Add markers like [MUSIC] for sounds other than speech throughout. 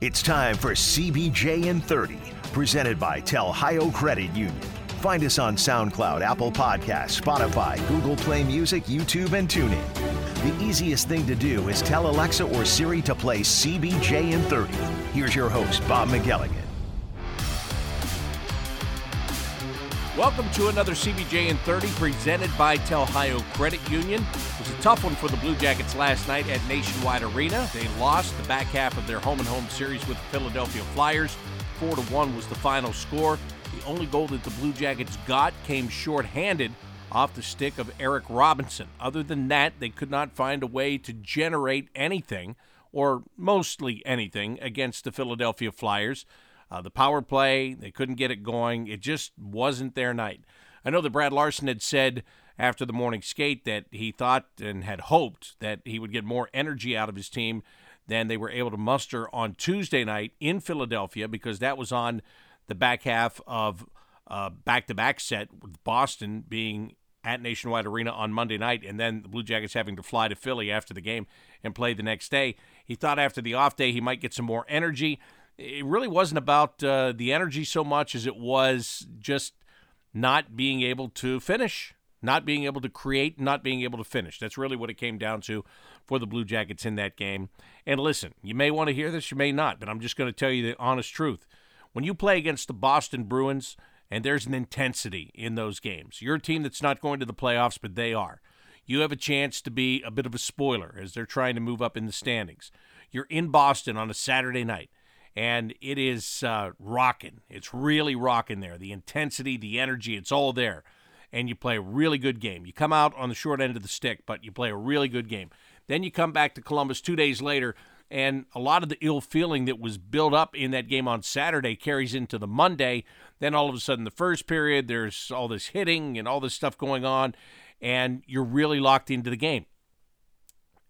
It's time for CBJ in 30, presented by Telhio Credit Union. Find us on SoundCloud, Apple Podcasts, Spotify, Google Play Music, YouTube, and TuneIn. The easiest thing to do is tell Alexa or Siri to play CBJ in 30. Here's your host, Bob McElligott. Welcome to another CBJ in 30 presented by Telhio Credit Union. It was a tough one for the Blue Jackets last night at Nationwide Arena. They lost the back half of their home and home series with the Philadelphia Flyers. 4 to 1 was the final score. The only goal that the Blue Jackets got came shorthanded off the stick of Eric Robinson. Other than that, they could not find a way to generate anything or mostly anything against the Philadelphia Flyers. Uh, the power play, they couldn't get it going. It just wasn't their night. I know that Brad Larsen had said after the morning skate that he thought and had hoped that he would get more energy out of his team than they were able to muster on Tuesday night in Philadelphia because that was on the back half of a back to back set with Boston being at Nationwide Arena on Monday night and then the Blue Jackets having to fly to Philly after the game and play the next day. He thought after the off day he might get some more energy it really wasn't about uh, the energy so much as it was just not being able to finish, not being able to create, not being able to finish. That's really what it came down to for the Blue Jackets in that game. And listen, you may want to hear this, you may not, but I'm just going to tell you the honest truth. When you play against the Boston Bruins, and there's an intensity in those games, you're a team that's not going to the playoffs, but they are. You have a chance to be a bit of a spoiler as they're trying to move up in the standings. You're in Boston on a Saturday night and it is uh, rocking. It's really rocking there. The intensity, the energy, it's all there. And you play a really good game. You come out on the short end of the stick, but you play a really good game. Then you come back to Columbus two days later, and a lot of the ill feeling that was built up in that game on Saturday carries into the Monday. Then all of a sudden, the first period, there's all this hitting and all this stuff going on, and you're really locked into the game.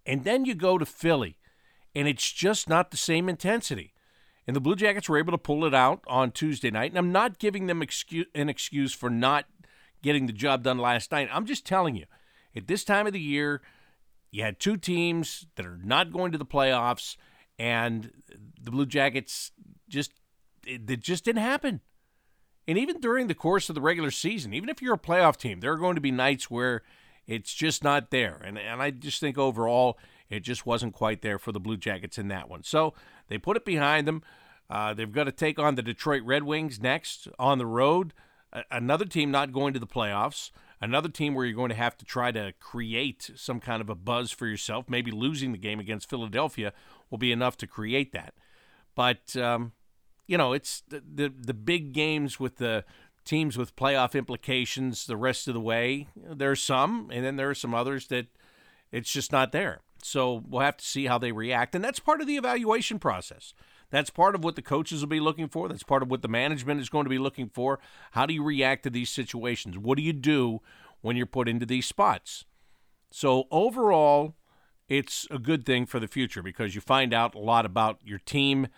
And then you go to Philly, and it's just not the same intensity. And the Blue Jackets were able to pull it out on Tuesday night. And I'm not giving them an excuse for not getting the job done last night. I'm just telling you, at this time of the year, you had two teams that are not going to the playoffs, and the Blue Jackets just it, it just didn't happen. And even during the course of the regular season, even if you're a playoff team, there are going to be nights where it's just not there. And and I just think overall it just wasn't quite there for the Blue Jackets in that one. So they put it behind them. Uh, they've got to take on the Detroit Red Wings next on the road. A- another team not going to the playoffs. Another team where you're going to have to try to create some kind of a buzz for yourself. Maybe losing the game against Philadelphia will be enough to create that. But um, you know, it's the, the the big games with the teams with playoff implications the rest of the way. There are some, and then there are some others that it's just not there. So we'll have to see how they react. And that's part of the evaluation process. That's part of what the coaches will be looking for. That's part of what the management is going to be looking for. How do you react to these situations? What do you do when you're put into these spots? So, overall, it's a good thing for the future because you find out a lot about your team.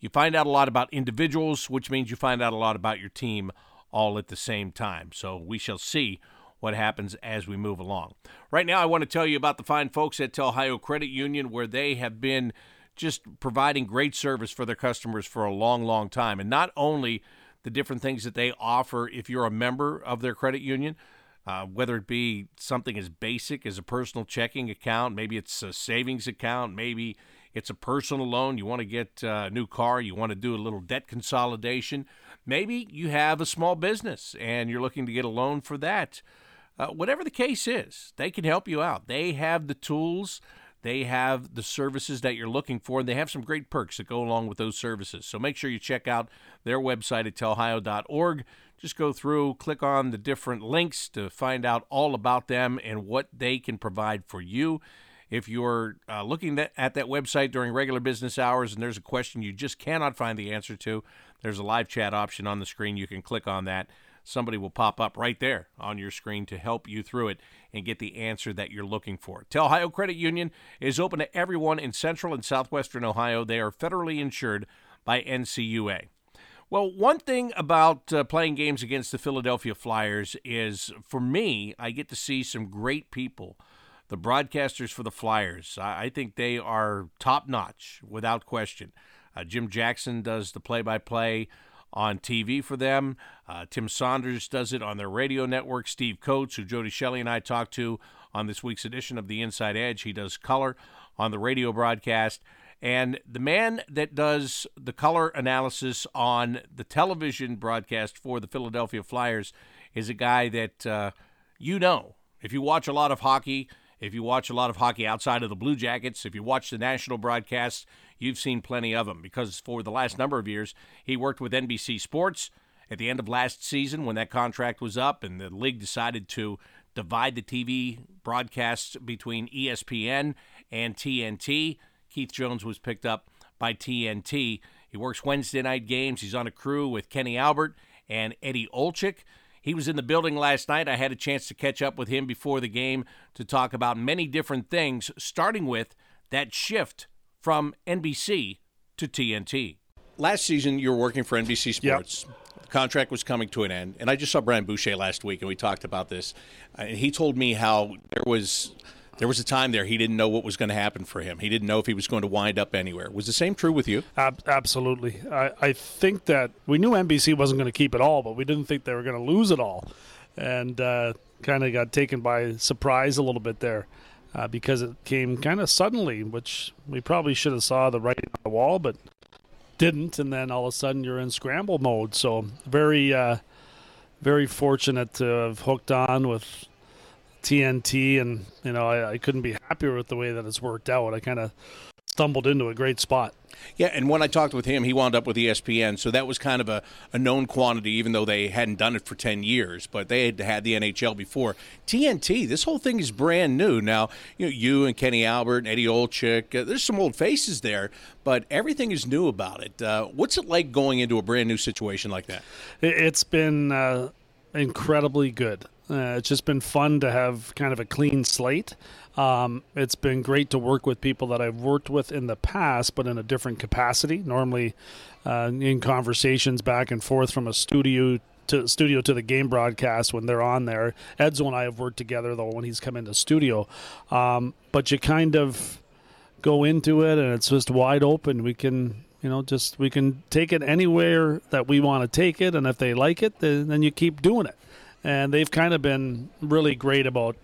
You find out a lot about individuals, which means you find out a lot about your team all at the same time. So, we shall see what happens as we move along. Right now, I want to tell you about the fine folks at Telhio Credit Union, where they have been just providing great service for their customers for a long, long time. And not only the different things that they offer if you're a member of their credit union, uh, whether it be something as basic as a personal checking account, maybe it's a savings account, maybe it's a personal loan, you want to get a new car, you want to do a little debt consolidation, maybe you have a small business and you're looking to get a loan for that. Uh, whatever the case is, they can help you out. They have the tools, they have the services that you're looking for, and they have some great perks that go along with those services. So make sure you check out their website at telhio.org. Just go through, click on the different links to find out all about them and what they can provide for you. If you're uh, looking at that website during regular business hours and there's a question you just cannot find the answer to, there's a live chat option on the screen. You can click on that somebody will pop up right there on your screen to help you through it and get the answer that you're looking for. Telhio Credit Union is open to everyone in central and southwestern Ohio. They are federally insured by NCUA. Well, one thing about uh, playing games against the Philadelphia Flyers is for me, I get to see some great people. The broadcasters for the Flyers, I think they are top notch without question. Uh, Jim Jackson does the play by play on TV for them. Uh, Tim Saunders does it on their radio network. Steve Coates, who Jody Shelley and I talked to on this week's edition of The Inside Edge, he does color on the radio broadcast. And the man that does the color analysis on the television broadcast for the Philadelphia Flyers is a guy that uh, you know. If you watch a lot of hockey, if you watch a lot of hockey outside of the Blue Jackets, if you watch the national broadcasts, you've seen plenty of them because for the last number of years, he worked with NBC Sports. At the end of last season, when that contract was up and the league decided to divide the TV broadcasts between ESPN and TNT, Keith Jones was picked up by TNT. He works Wednesday night games. He's on a crew with Kenny Albert and Eddie Olczyk. He was in the building last night. I had a chance to catch up with him before the game to talk about many different things, starting with that shift from NBC to TNT. Last season, you were working for NBC Sports. Yep. The contract was coming to an end, and I just saw Brian Boucher last week, and we talked about this. And he told me how there was there was a time there he didn't know what was going to happen for him. He didn't know if he was going to wind up anywhere. Was the same true with you? Ab- absolutely. I, I think that we knew NBC wasn't going to keep it all, but we didn't think they were going to lose it all, and uh, kind of got taken by surprise a little bit there. Uh, because it came kind of suddenly, which we probably should have saw the writing on the wall, but didn't. And then all of a sudden you're in scramble mode. So very, uh, very fortunate to have hooked on with TNT, and you know I, I couldn't be happier with the way that it's worked out. I kind of stumbled into a great spot. Yeah, and when I talked with him, he wound up with ESPN, so that was kind of a, a known quantity, even though they hadn't done it for 10 years, but they had had the NHL before. TNT, this whole thing is brand new. Now, you know, you and Kenny Albert and Eddie Olczyk, uh, there's some old faces there, but everything is new about it. Uh, what's it like going into a brand new situation like that? It's been uh, incredibly good. Uh, it's just been fun to have kind of a clean slate. Um, it's been great to work with people that I've worked with in the past, but in a different capacity. Normally, uh, in conversations back and forth from a studio to studio to the game broadcast when they're on there. Edzo and I have worked together though when he's come into studio, um, but you kind of go into it and it's just wide open. We can you know just we can take it anywhere that we want to take it, and if they like it, then, then you keep doing it and they've kind of been really great about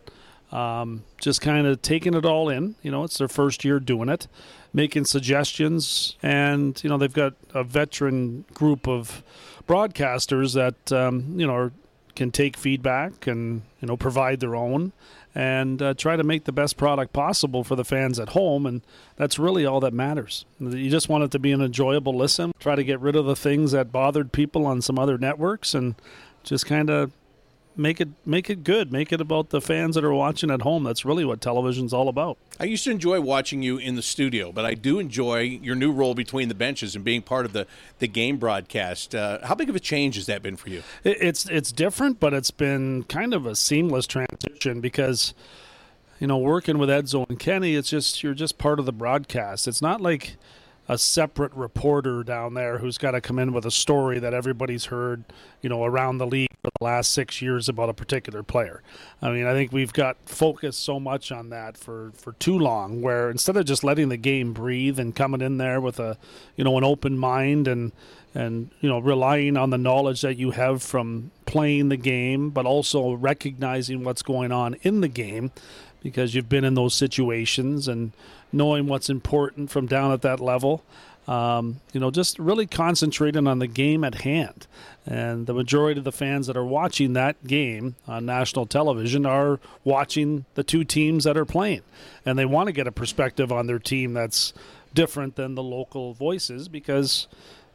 um, just kind of taking it all in. You know, it's their first year doing it, making suggestions, and you know they've got a veteran group of broadcasters that um, you know are, can take feedback and you know provide their own and uh, try to make the best product possible for the fans at home. And that's really all that matters. You just want it to be an enjoyable listen try to get rid of the things that bothered people on some other networks and just kind of make it make it good. Make it about the fans that are watching at home. That's really what television's all about. I used to enjoy watching you in the studio, but I do enjoy your new role between the benches and being part of the the game broadcast. Uh, how big of a change has that been for you? It's it's different, but it's been kind of a seamless transition because you know working with Edzo and Kenny, it's just you're just part of the broadcast. It's not like a separate reporter down there who's got to come in with a story that everybody's heard, you know, around the league the last six years about a particular player. I mean, I think we've got focused so much on that for, for too long, where instead of just letting the game breathe and coming in there with a, you know, an open mind and and you know relying on the knowledge that you have from playing the game, but also recognizing what's going on in the game because you've been in those situations and knowing what's important from down at that level. Um, you know, just really concentrating on the game at hand. And the majority of the fans that are watching that game on national television are watching the two teams that are playing. And they want to get a perspective on their team that's different than the local voices because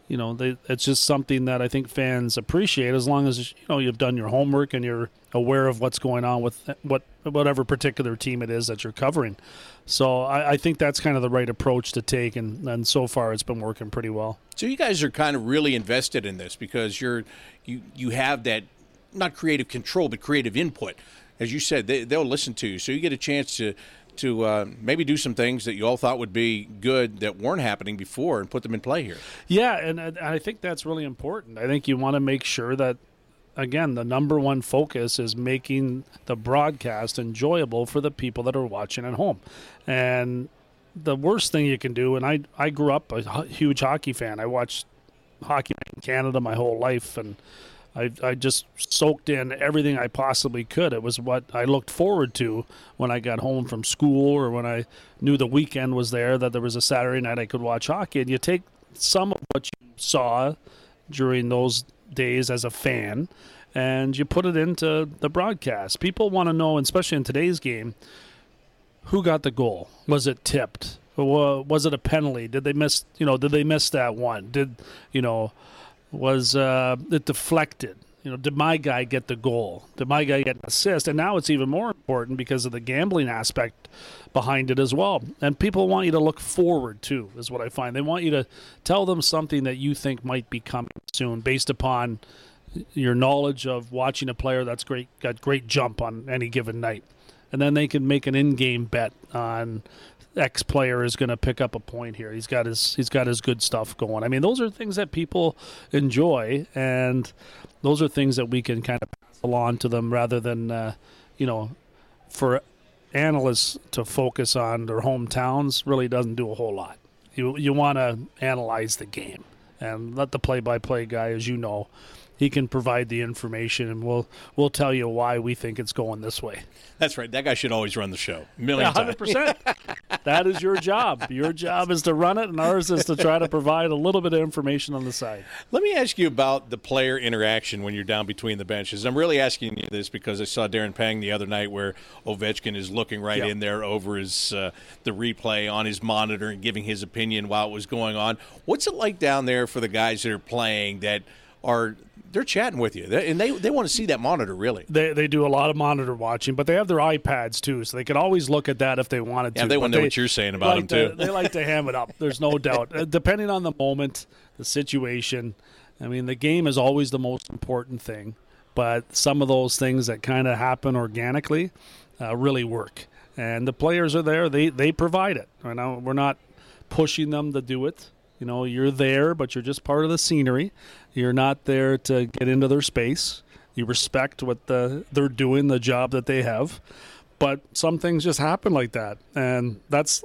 you know, they, it's just something that I think fans appreciate as long as you know you've done your homework and you're aware of what's going on with what whatever particular team it is that you're covering. So I, I think that's kind of the right approach to take, and, and so far it's been working pretty well. So you guys are kind of really invested in this because you're you you have that not creative control but creative input. As you said, they, they'll listen to you, so you get a chance to to uh, maybe do some things that you all thought would be good that weren't happening before and put them in play here. Yeah, and, I think that's really important. I think you want to make sure that again, the number one focus is making the broadcast enjoyable for the people that are watching at home. And the worst thing you can do, and I I grew up a huge hockey fan. I watched hockey in Canada my whole life, and I I just soaked in everything I possibly could. It was what I looked forward to when I got home from school or when I knew the weekend was there that there was a Saturday night I could watch hockey. And you take some of what you saw during those days as a fan and you put it into the broadcast. People want to know, especially in today's game, who got the goal? Was it tipped? Was it a penalty? Did they miss? You know, did they miss that one? Did you know? Was uh, it deflected? You know, did my guy get the goal? Did my guy get an assist? And now it's even more important because of the gambling aspect behind it as well. And people want you to look forward too, is what I find. They want you to tell them something that you think might be coming soon based upon your knowledge of watching a player that's great got great jump on any given night. And then they can make an in-game bet on X player is going to pick up a point here. He's got his he's got his good stuff going. I mean, those are things that people enjoy, and those are things that we can kind of pass along to them rather than uh, you know for analysts to focus on their hometowns really doesn't do a whole lot. You you want to analyze the game and let the play-by-play guy, as you know, he can provide the information, and we'll we'll tell you why we think it's going this way. That's right. That guy should always run the show. Million hundred percent. [LAUGHS] That is your job. Your job is to run it, and ours is to try to provide a little bit of information on the side. Let me ask you about the player interaction when you're down between the benches. I'm really asking you this because I saw Darren Pang the other night where Ovechkin is looking right yep. in there over his uh, the replay on his monitor and giving his opinion while it was going on. What's it like down there for the guys that are playing that are they're chatting with you, they, and they they want to see that monitor. Really, they they do a lot of monitor watching, but they have their iPads too, so they can always look at that if they wanted to. Yeah, they want to know what you're saying about like them too. they like to ham it up. There's no [LAUGHS] doubt, uh, depending on the moment, the situation. I mean, the game is always the most important thing, but some of those things that kind of happen organically uh, really work, and the players are there. They they provide it. I know we're not pushing them to do it. You know, you're there, but you're just part of the scenery. You're not there to get into their space. You respect what the, they're doing, the job that they have. But some things just happen like that. And that's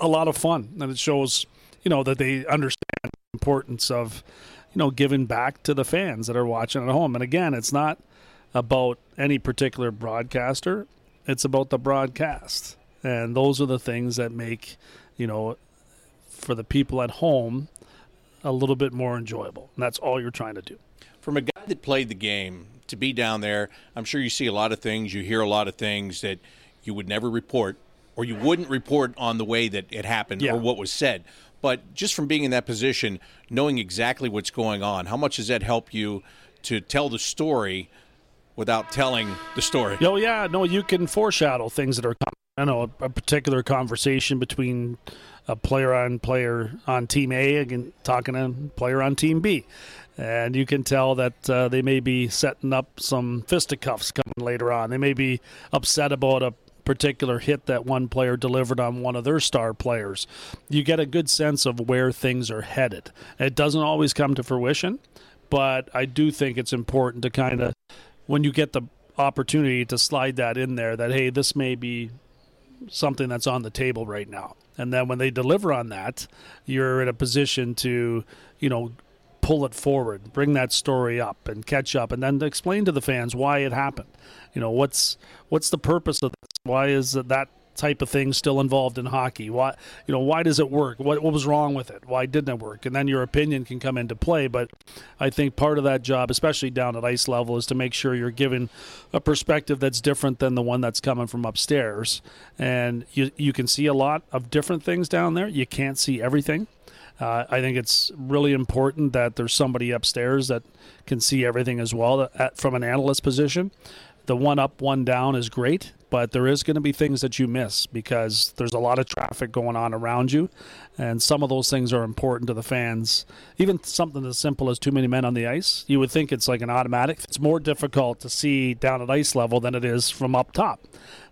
a lot of fun. And it shows, you know, that they understand the importance of, you know, giving back to the fans that are watching at home. And again, it's not about any particular broadcaster, it's about the broadcast. And those are the things that make, you know, for the people at home a little bit more enjoyable. And that's all you're trying to do. From a guy that played the game to be down there, I'm sure you see a lot of things, you hear a lot of things that you would never report or you wouldn't report on the way that it happened yeah. or what was said. But just from being in that position, knowing exactly what's going on, how much does that help you to tell the story without telling the story? Oh, yeah. No, you can foreshadow things that are coming. I know a, a particular conversation between a player on player on team A again talking to a player on team B. And you can tell that uh, they may be setting up some fisticuffs coming later on. They may be upset about a particular hit that one player delivered on one of their star players. You get a good sense of where things are headed. It doesn't always come to fruition, but I do think it's important to kind of, when you get the opportunity to slide that in there, that, hey, this may be something that's on the table right now. And then when they deliver on that, you're in a position to, you know, pull it forward, bring that story up and catch up and then explain to the fans why it happened. You know, what's what's the purpose of this? Why is that type of thing still involved in hockey? Why you know why does it work? What what was wrong with it? Why didn't it work? And then your opinion can come into play. But I think part of that job, especially down at ice level, is to make sure you're giving a perspective that's different than the one that's coming from upstairs. And you you can see a lot of different things down there. You can't see everything. Uh, I think it's really important that there's somebody upstairs that can see everything as well at, from an analyst position. The one up, one down is great, but there is going to be things that you miss because there's a lot of traffic going on around you, and some of those things are important to the fans. Even something as simple as too many men on the ice, you would think it's like an automatic. It's more difficult to see down at ice level than it is from up top.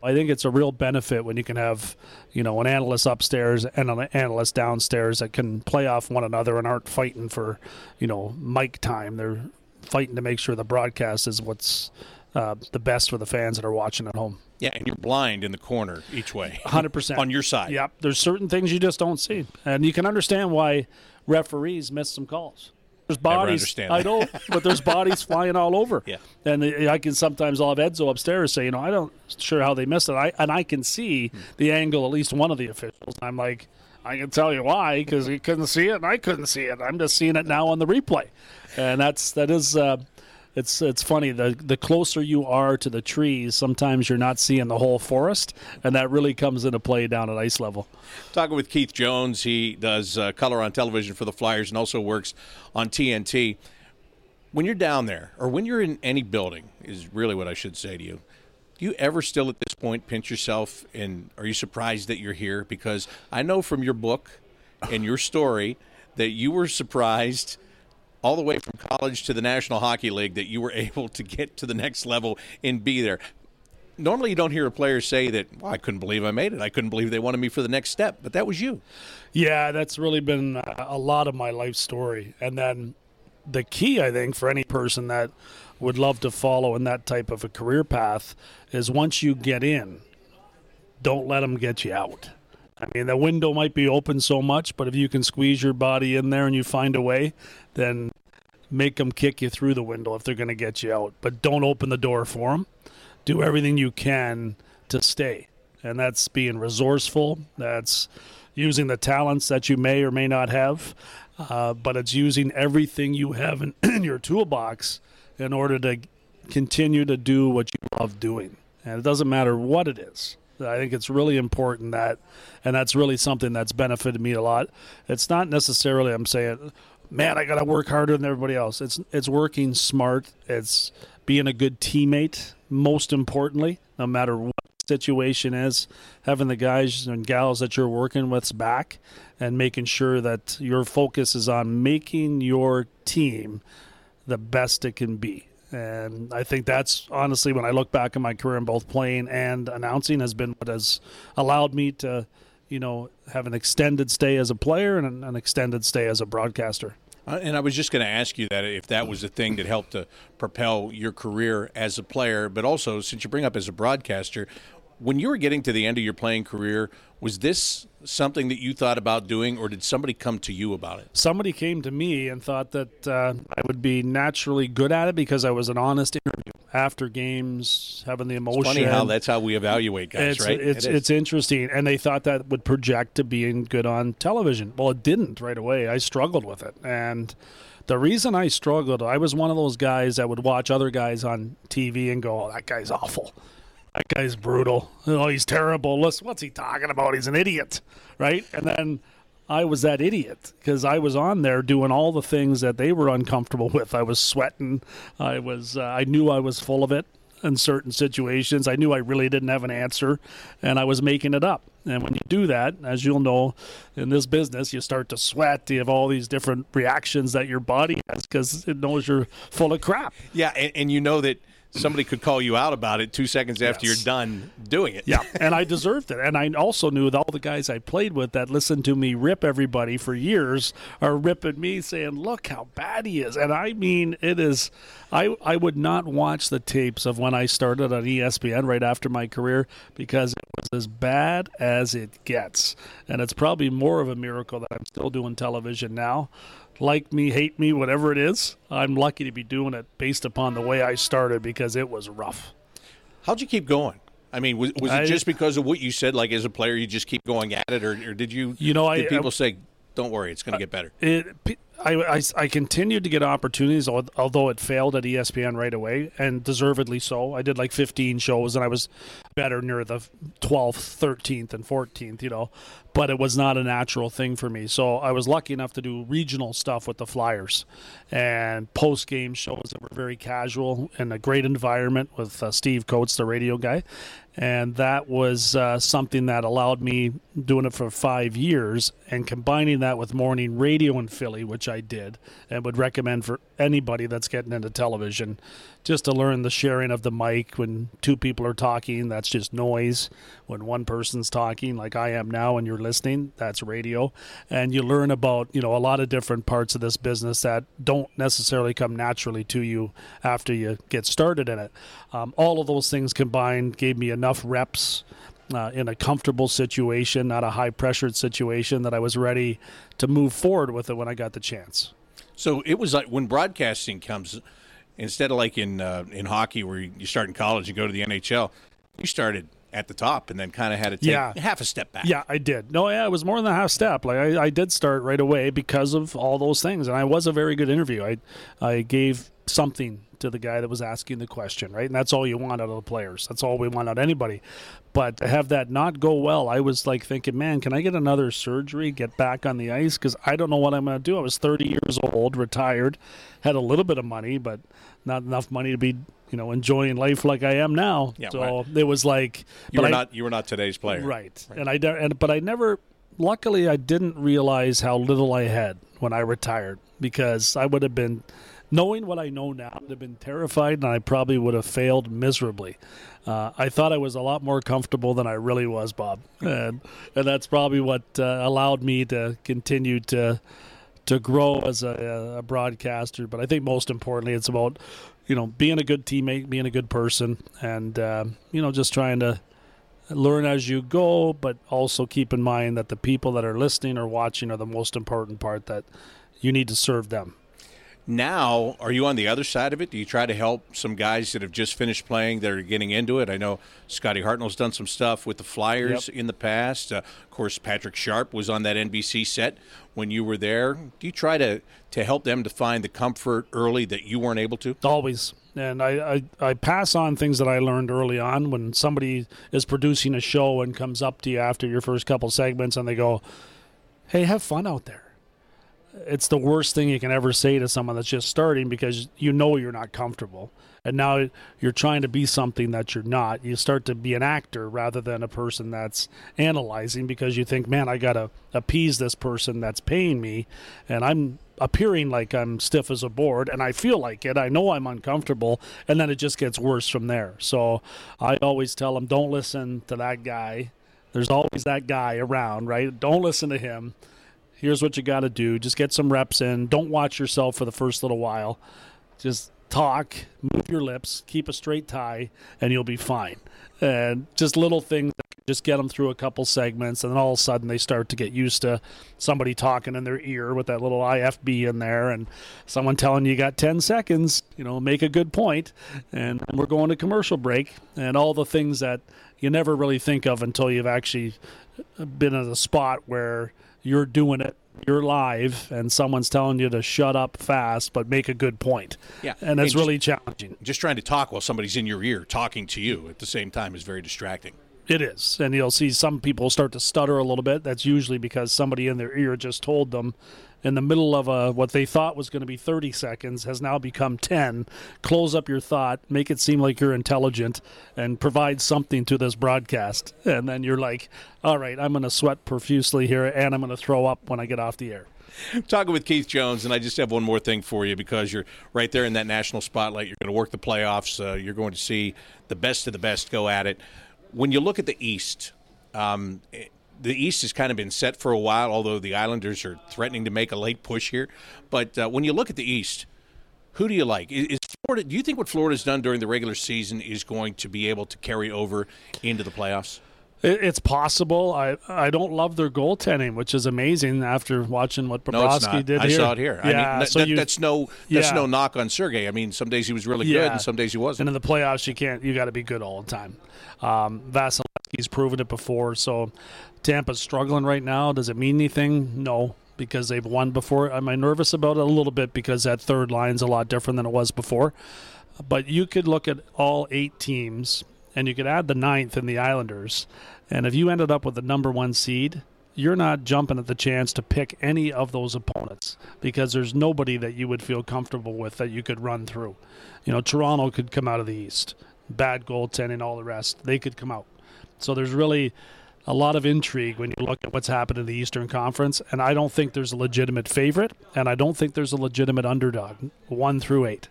I think it's a real benefit when you can have, you know, an analyst upstairs and an analyst downstairs that can play off one another and aren't fighting for, you know, mic time. They're fighting to make sure the broadcast is what's uh, the best for the fans that are watching at home. Yeah, and you're blind in the corner each way. [LAUGHS] 100%. on your side. Yep. There's certain things you just don't see. And you can understand why referees miss some calls. There's bodies. understand I know, but there's [LAUGHS] bodies flying all over. Yeah. And I can sometimes I'll have Edzo upstairs say, you know, I don't sure how they missed it. I and I can see Hmm. the angle at least one of the officials. I'm like, I can tell you why because he couldn't see it and I couldn't see it. I'm just seeing it now on the replay, and that's that is. Uh, it's it's funny the the closer you are to the trees, sometimes you're not seeing the whole forest, and that really comes into play down at ice level. Talking with Keith Jones, he does uh, color on television for the Flyers and also works on TNT. When you're down there, or when you're in any building, is really what I should say to you. Do you ever still at this point pinch yourself and are you surprised that you're here? Because I know from your book and your story that you were surprised all the way from college to the National Hockey League that you were [LAUGHS] able to get to the next level and be there. Normally, you don't hear a player say that, well, I couldn't believe I made it. I couldn't believe they wanted me for the next step. But that was you. Yeah, that's really been a a lot of my life story. And then the key, I think, for any person that would love to follow in that type of a career path is once you get in, don't let them get you out. I mean, the window might be open so much, but if you can squeeze your body in there and you find a way, then make them kick you through the window if they're going to get you out. But don't open the door for them. Do everything you can to stay. And that's being resourceful. That's using the talents that you may or may not have. Uh, but it's using everything you have in, [CLEARS THROAT] in your toolbox in order to continue to do what you love doing. And it doesn't matter what it is. I think it's really important that, and that's really something that's benefited me a lot. It's not necessarily I'm saying, man, I got to work harder than everybody else. It's it's working smart. It's being a good teammate. Most importantly, no matter what situation is, having the guys and gals that you're working with's back, and making sure that your focus is on making your team the best it can be. And I think that's honestly, when I look back in my career in both playing and announcing, has been what has allowed me to, you know, have an extended stay as a player and an, extended stay as a broadcaster. Uh, And I was just going to ask you that if that was the thing that helped to propel your career as a player, but also since you bring up as a broadcaster, when you were getting to the end of your playing career, was this something that you thought about doing, or did somebody come to you about it? Somebody came to me and thought that uh, I would be naturally good at it because I was an honest interview after games, having the emotion. Funny how that's how we evaluate guys, it's, right? It's It it's interesting, and they thought that would project to being good on television. Well, it didn't right away. I struggled with it, and the reason I struggled, I was one of those guys that would watch other guys on TV and go, "Oh, that guy's awful. That guy's brutal. Oh, he's terrible. Listen, what's he talking about? He's an idiot, right?" And then. I was that idiot because I was on there doing all the things that they were uncomfortable with. I was sweating. I was. Uh, I knew I was full of it in certain situations. I knew I really didn't have an answer, and I was making it up. And when you do that, as you'll know, in this business, you start to sweat. You have all these different reactions that your body has because it knows you're full of crap. yeah, and, and you know that somebody could call you out about it two seconds after Yes. you're done doing it. Yeah, and I deserved it. And I also knew that all the guys I played with that listened to me rip everybody for years are ripping me, saying, "Look how bad he is." And I mean, it is. I I would not watch the tapes of when I started on ESPN right after my career because it was as bad as it gets. And it's probably more of a miracle that I'm still doing television now. Like me, hate me, whatever it is, I'm lucky to be doing it based upon the way I started because it was rough. How'd you keep going? I mean, was, was it I- just because of what you said, like as a player, you just keep going at it, or, or did you? You know, I- people I- say, "Don't worry, it's going to get better"? it I, I, I continued to get opportunities, although it failed at ESPN right away, and deservedly so. I did like 15 shows, and I was better near the 12th, 13th, and 14th, you know, but it was not a natural thing for me. So I was lucky enough to do regional stuff with the Flyers and post game shows that were very casual in a great environment with uh, Steve Coates, the radio guy. And that was uh, something that allowed me doing it for five years and combining that with morning radio in Philly, which I did and would recommend for anybody that's getting into television just to learn the sharing of the mic when two people are talking. That's just noise. When one person's talking, like I am now, and you're listening, that's radio. And you learn about you know a lot of different parts of this business that don't necessarily come naturally to you after you get started in it. Um, all of those things combined gave me enough reps. Uh, in a comfortable situation, not a high pressured situation, that I was ready to move forward with it when I got the chance. So it was like when broadcasting comes, instead of like in uh, in hockey where you start in college and go to the NHL, you started at the top and then kind of had to take Yeah. half a step back. Yeah, I did. No, yeah, it was more than a half step. Like I, I did start right away because of all those things, and I was a very good interview. I, I gave something to the guy that was asking the question, right? And that's all you want out of the players. That's all we want out of anybody. But to have that not go well, I was like thinking, man, can I get another surgery, get back on the ice? Because I don't know what I'm going to do. I was 30 years old, retired, had a little bit of money, but not enough money to be, you know, enjoying life like I am now. Yeah, so right. it was like, You were I- not you were not today's player. Right. And I and but I never luckily I didn't realize how little I had when I retired because I would have been knowing what I know now I would have been terrified and I probably would have failed miserably. Uh, I thought I was a lot more comfortable than I really was, Bob, and and that's probably what uh, allowed me to continue to to grow as a, a broadcaster. But I think most importantly, it's about you know being a good teammate, being a good person, and uh, you know just trying to learn as you go, but also keep in mind that the people that are listening or watching are the most important part that you need to serve them. Now, are you on the other side of it? Do you try to help some guys that have just finished playing that are getting into it? I know Scotty Hartnell's done some stuff with the Flyers in the past. Uh, of course, Patrick Sharp was on that NBC set when you were there. Do you try to, to help them to find the comfort early that you weren't able to? Always. And I, I, I pass on things that I learned early on when somebody is producing a show and comes up to you after your first couple segments and they go, Hey, have fun out there. It's the worst thing you can ever say to someone that's just starting because you know you're not comfortable. And now you're trying to be something that you're not. You start to be an actor rather than a person that's analyzing because you think, man, I got to appease this person that's paying me. And I'm appearing like I'm stiff as a board and I feel like it. I know I'm uncomfortable. And then it just gets worse from there. So I always tell them, don't listen to that guy. There's always that guy around, right? Don't listen to him. Here's what you got to do. Just get some reps in. Don't watch yourself for the first little while. Just talk, move your lips, keep a straight tie, and you'll be fine. And just little things just get them through a couple segments, and then all of a sudden they start to get used to somebody talking in their ear with that little IFB in there, and someone telling you you got 10 seconds, you know, make a good point, and we're going to commercial break, and all the things that you never really think of until you've actually been in a spot where you're doing it you're live and someone's telling you to shut up fast but make a good point Yeah. and that's And really challenging Just trying to talk while somebody's in your ear talking to you at the same time is very distracting. it is and you'll see some people start to stutter a little bit that's usually because somebody in their ear just told them in the middle of a what they thought was going to be 30 seconds has now become 10 close up your thought make it seem like you're intelligent and provide something to this broadcast and then you're like all right i'm going to sweat profusely here and i'm going to throw up when i get off the air Talking with Keith Jones, and I just have one more thing for you because you're right there in that national spotlight. You're going to work the playoffs. Uh, you're going to see the best of the best go at it. When you look at the East, um, the East has kind of been set for a while, although the Islanders are threatening to make a late push here. But uh, when you look at the East, who do you like? Is is Florida? Do you think what Florida's done during the regular season is going to be able to carry over into the playoffs? It, it's possible. I I don't love their goaltending, which is amazing after watching what No, it's Bobrovsky not. did I here. saw it here. I Yeah, mean, that, so that- you, that's no that's Yeah. no knock on Sergey. I mean, some days he was really good, Yeah. and some days he wasn't. and in the playoffs, you can't. You got to be good all the time. Um, Vasilevskiy's proven it before. So Tampa's struggling right now. Does it mean anything? No, because they've won before. Am I nervous about it a little bit because that third line's a lot different than it was before? But you could look at all eight teams, and you could add the ninth in the Islanders, and if you ended up with the number one seed, you're not jumping at the chance to pick any of those opponents because there's nobody that you would feel comfortable with that you could run through. You know, Toronto could come out of the East, bad goaltending, all the rest. They could come out. So there's really a lot of intrigue when you look at what's happened in the Eastern Conference, and I don't think there's a legitimate favorite, and I don't think there's a legitimate underdog, one through eight.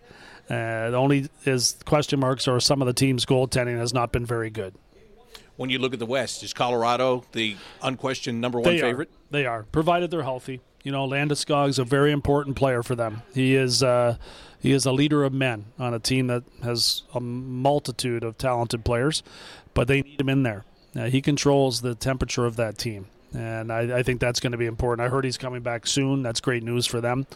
Uh, the only is question marks are some of the teams' goaltending has not been very good. when you look at the West, is Colorado the unquestioned number one they favorite? Are. They are, provided they're healthy. You know, Landeskog is a very important player for them. He is uh, he is a leader of men on a team that has a multitude of talented players, but they need him in there. Uh, he controls the temperature of that team, and I, I think that's going to be important. I heard he's coming back soon. That's great news for them.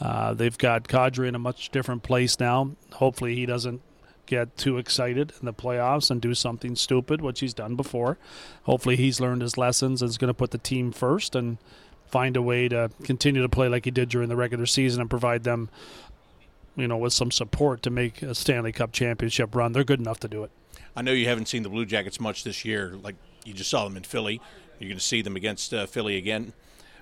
Uh, they've got Kadri in a much different place now. Hopefully, he doesn't get too excited in the playoffs and do something stupid, which he's done before. Hopefully, he's learned his lessons and is going to put the team first and find a way to continue to play like he did during the regular season and provide them, you know, with some support to make a Stanley Cup championship run. They're good enough to do it. I know you haven't seen the Blue Jackets much this year. Like you just saw them in Philly. You're going to see them against uh, Philly again.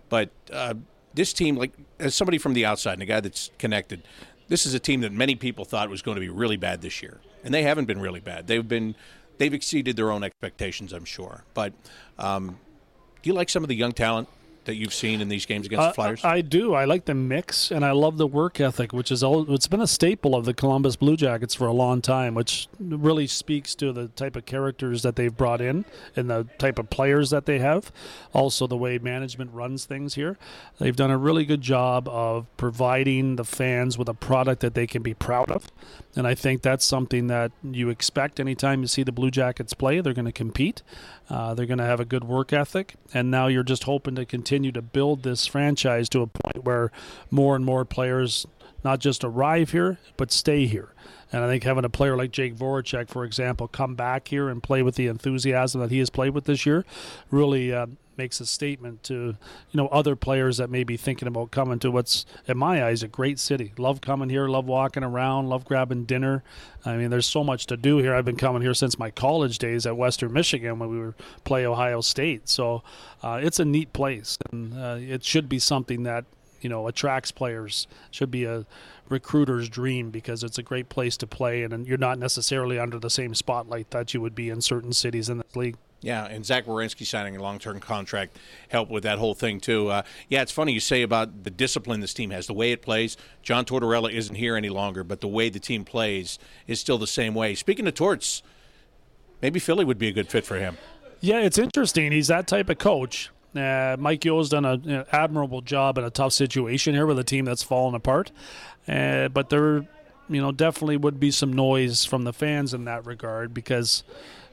But uh, this team, like as somebody from the outside and a guy that's connected, this is a team that many people thought was going to be really bad this year, and they haven't been really bad. They've been they've exceeded their own expectations, I'm sure. But um, do you like some of the young talent that you've seen in these games against uh, the Flyers? I do. I like the mix, and I love the work ethic, which is all, it's been a staple of the Columbus Blue Jackets for a long time, which really speaks to the type of characters that they've brought in and the type of players that they have. Also, the way management runs things here. They've done a really good job of providing the fans with a product that they can be proud of, and I think that's something that you expect anytime you see the Blue Jackets play. They're going to compete. Uh, they're going to have a good work ethic, and now you're just hoping to continue to build this franchise to a point where more and more players not just arrive here but stay here. And I think having a player like Jake Voracek, for example, come back here and play with the enthusiasm that he has played with this year, really uh, makes a statement to you know other players that may be thinking about coming to what's in my eyes a great city. Love coming here, love walking around, love grabbing dinner. I mean, there's so much to do here. I've been coming here since my college days at Western Michigan when we were play Ohio State. So uh, it's a neat place, and uh, it should be something that you know attracts players. Should be a recruiter's dream because it's a great place to play, and you're not necessarily under the same spotlight that you would be in certain cities in the league. Yeah, and Zach Werenski signing a long-term contract helped with that whole thing too. Uh, yeah, it's funny you say about the discipline this team has, the way it plays. John Tortorella isn't here any longer, but the way the team plays is still the same way. Speaking of Torts, maybe Philly would be a good fit for him. Yeah, it's interesting. He's that type of coach. Uh, Mike Yeo's done an admirable job in a tough situation here with a team that's fallen apart, uh, but there, you know, definitely would be some noise from the fans in that regard because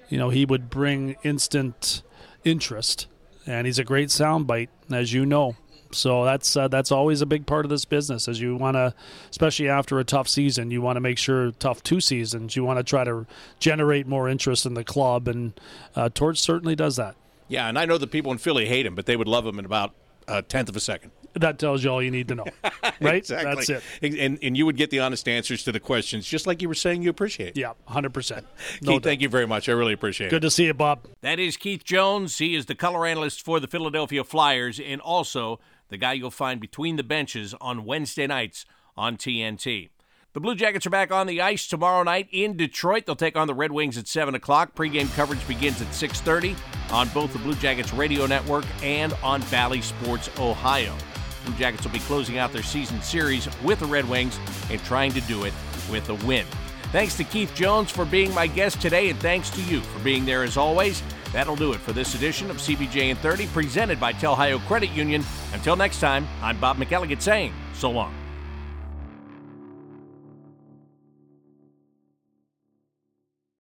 you know, he would bring instant interest, and he's a great soundbite, as you know. So that's uh, that's always a big part of this business. As you want to, especially after a tough season, you want to make sure tough two seasons. You want to try to generate more interest in the club, and uh, Torts certainly does that. Yeah, and I know the people in Philly hate him, but they would love him in about a tenth of a second that tells you all you need to know, [LAUGHS] right? exactly. That's it. And, and you would get the honest answers to the questions, just like you were saying you appreciate. Yeah, hundred percent. [LAUGHS] No Keith, doubt. thank you very much. I really appreciate Good it. Good to see you, Bob. That is Keith Jones. He is the color analyst for the Philadelphia Flyers, and also the guy you'll find between the benches on Wednesday nights on TNT. The Blue Jackets are back on the ice tomorrow night in Detroit. They'll take on the Red Wings at 7 o'clock. Pre-game coverage begins at 6.30 on both the Blue Jackets radio network and on Bally Sports Ohio. Jackets will be closing out their season series with the Red Wings and trying to do it with a win. Thanks to Keith Jones for being my guest today, and thanks to you for being there as always. That'll do it for this edition of CBJ in 30, presented by Telhio Credit Union. Until next time, I'm Bob McElligott saying so long.